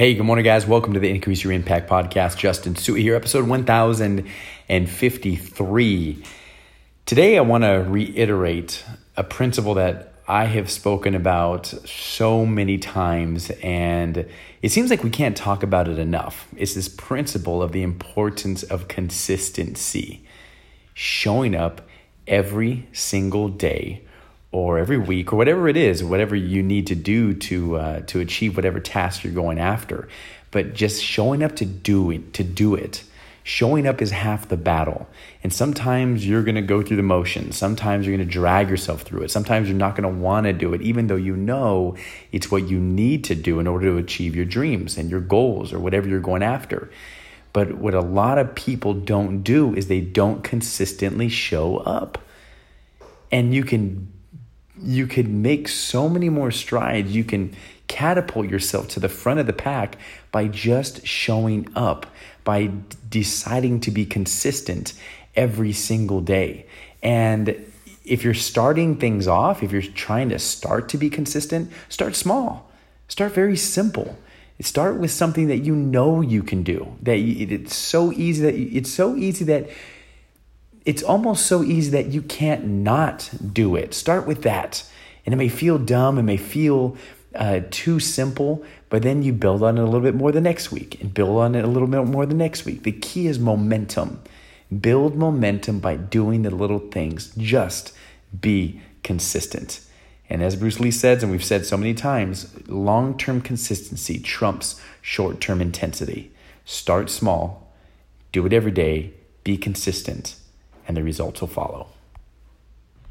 Hey, good morning, guys. Welcome to the Increase Your Impact podcast. Justin Su'a here, episode 1053. Today, I want to reiterate a principle that I have spoken about so many times, and it seems like we can't talk about it enough. It's this principle of the importance of consistency, showing up every single day or every week or whatever it is, whatever you need to do to uh, to achieve whatever task you're going after. But just showing up to do it, to do it. Showing up is half the battle. And sometimes you're going to go through the motions. Sometimes you're going to drag yourself through it. Sometimes you're not going to want to do it, even though you know it's what you need to do in order to achieve your dreams and your goals or whatever you're going after. But what a lot of people don't do is they don't consistently show up. And you can you can make so many more strides. You can catapult yourself to the front of the pack by just showing up, by d- deciding to be consistent every single day. And if you're starting things off, if you're trying to start to be consistent, start small. Start very simple. Start with something that you know you can do. That it's so easy that it's so easy that it's almost so easy that you can't not do it. Start with that. And it may feel dumb, it may feel uh, too simple, but then you build on it a little bit more the next week and build on it a little bit more the next week. The key is momentum. Build momentum by doing the little things. Just be consistent. And as Bruce Lee says, and we've said so many times, long term consistency trumps short term intensity. Start small, do it every day, be consistent, and the results will follow.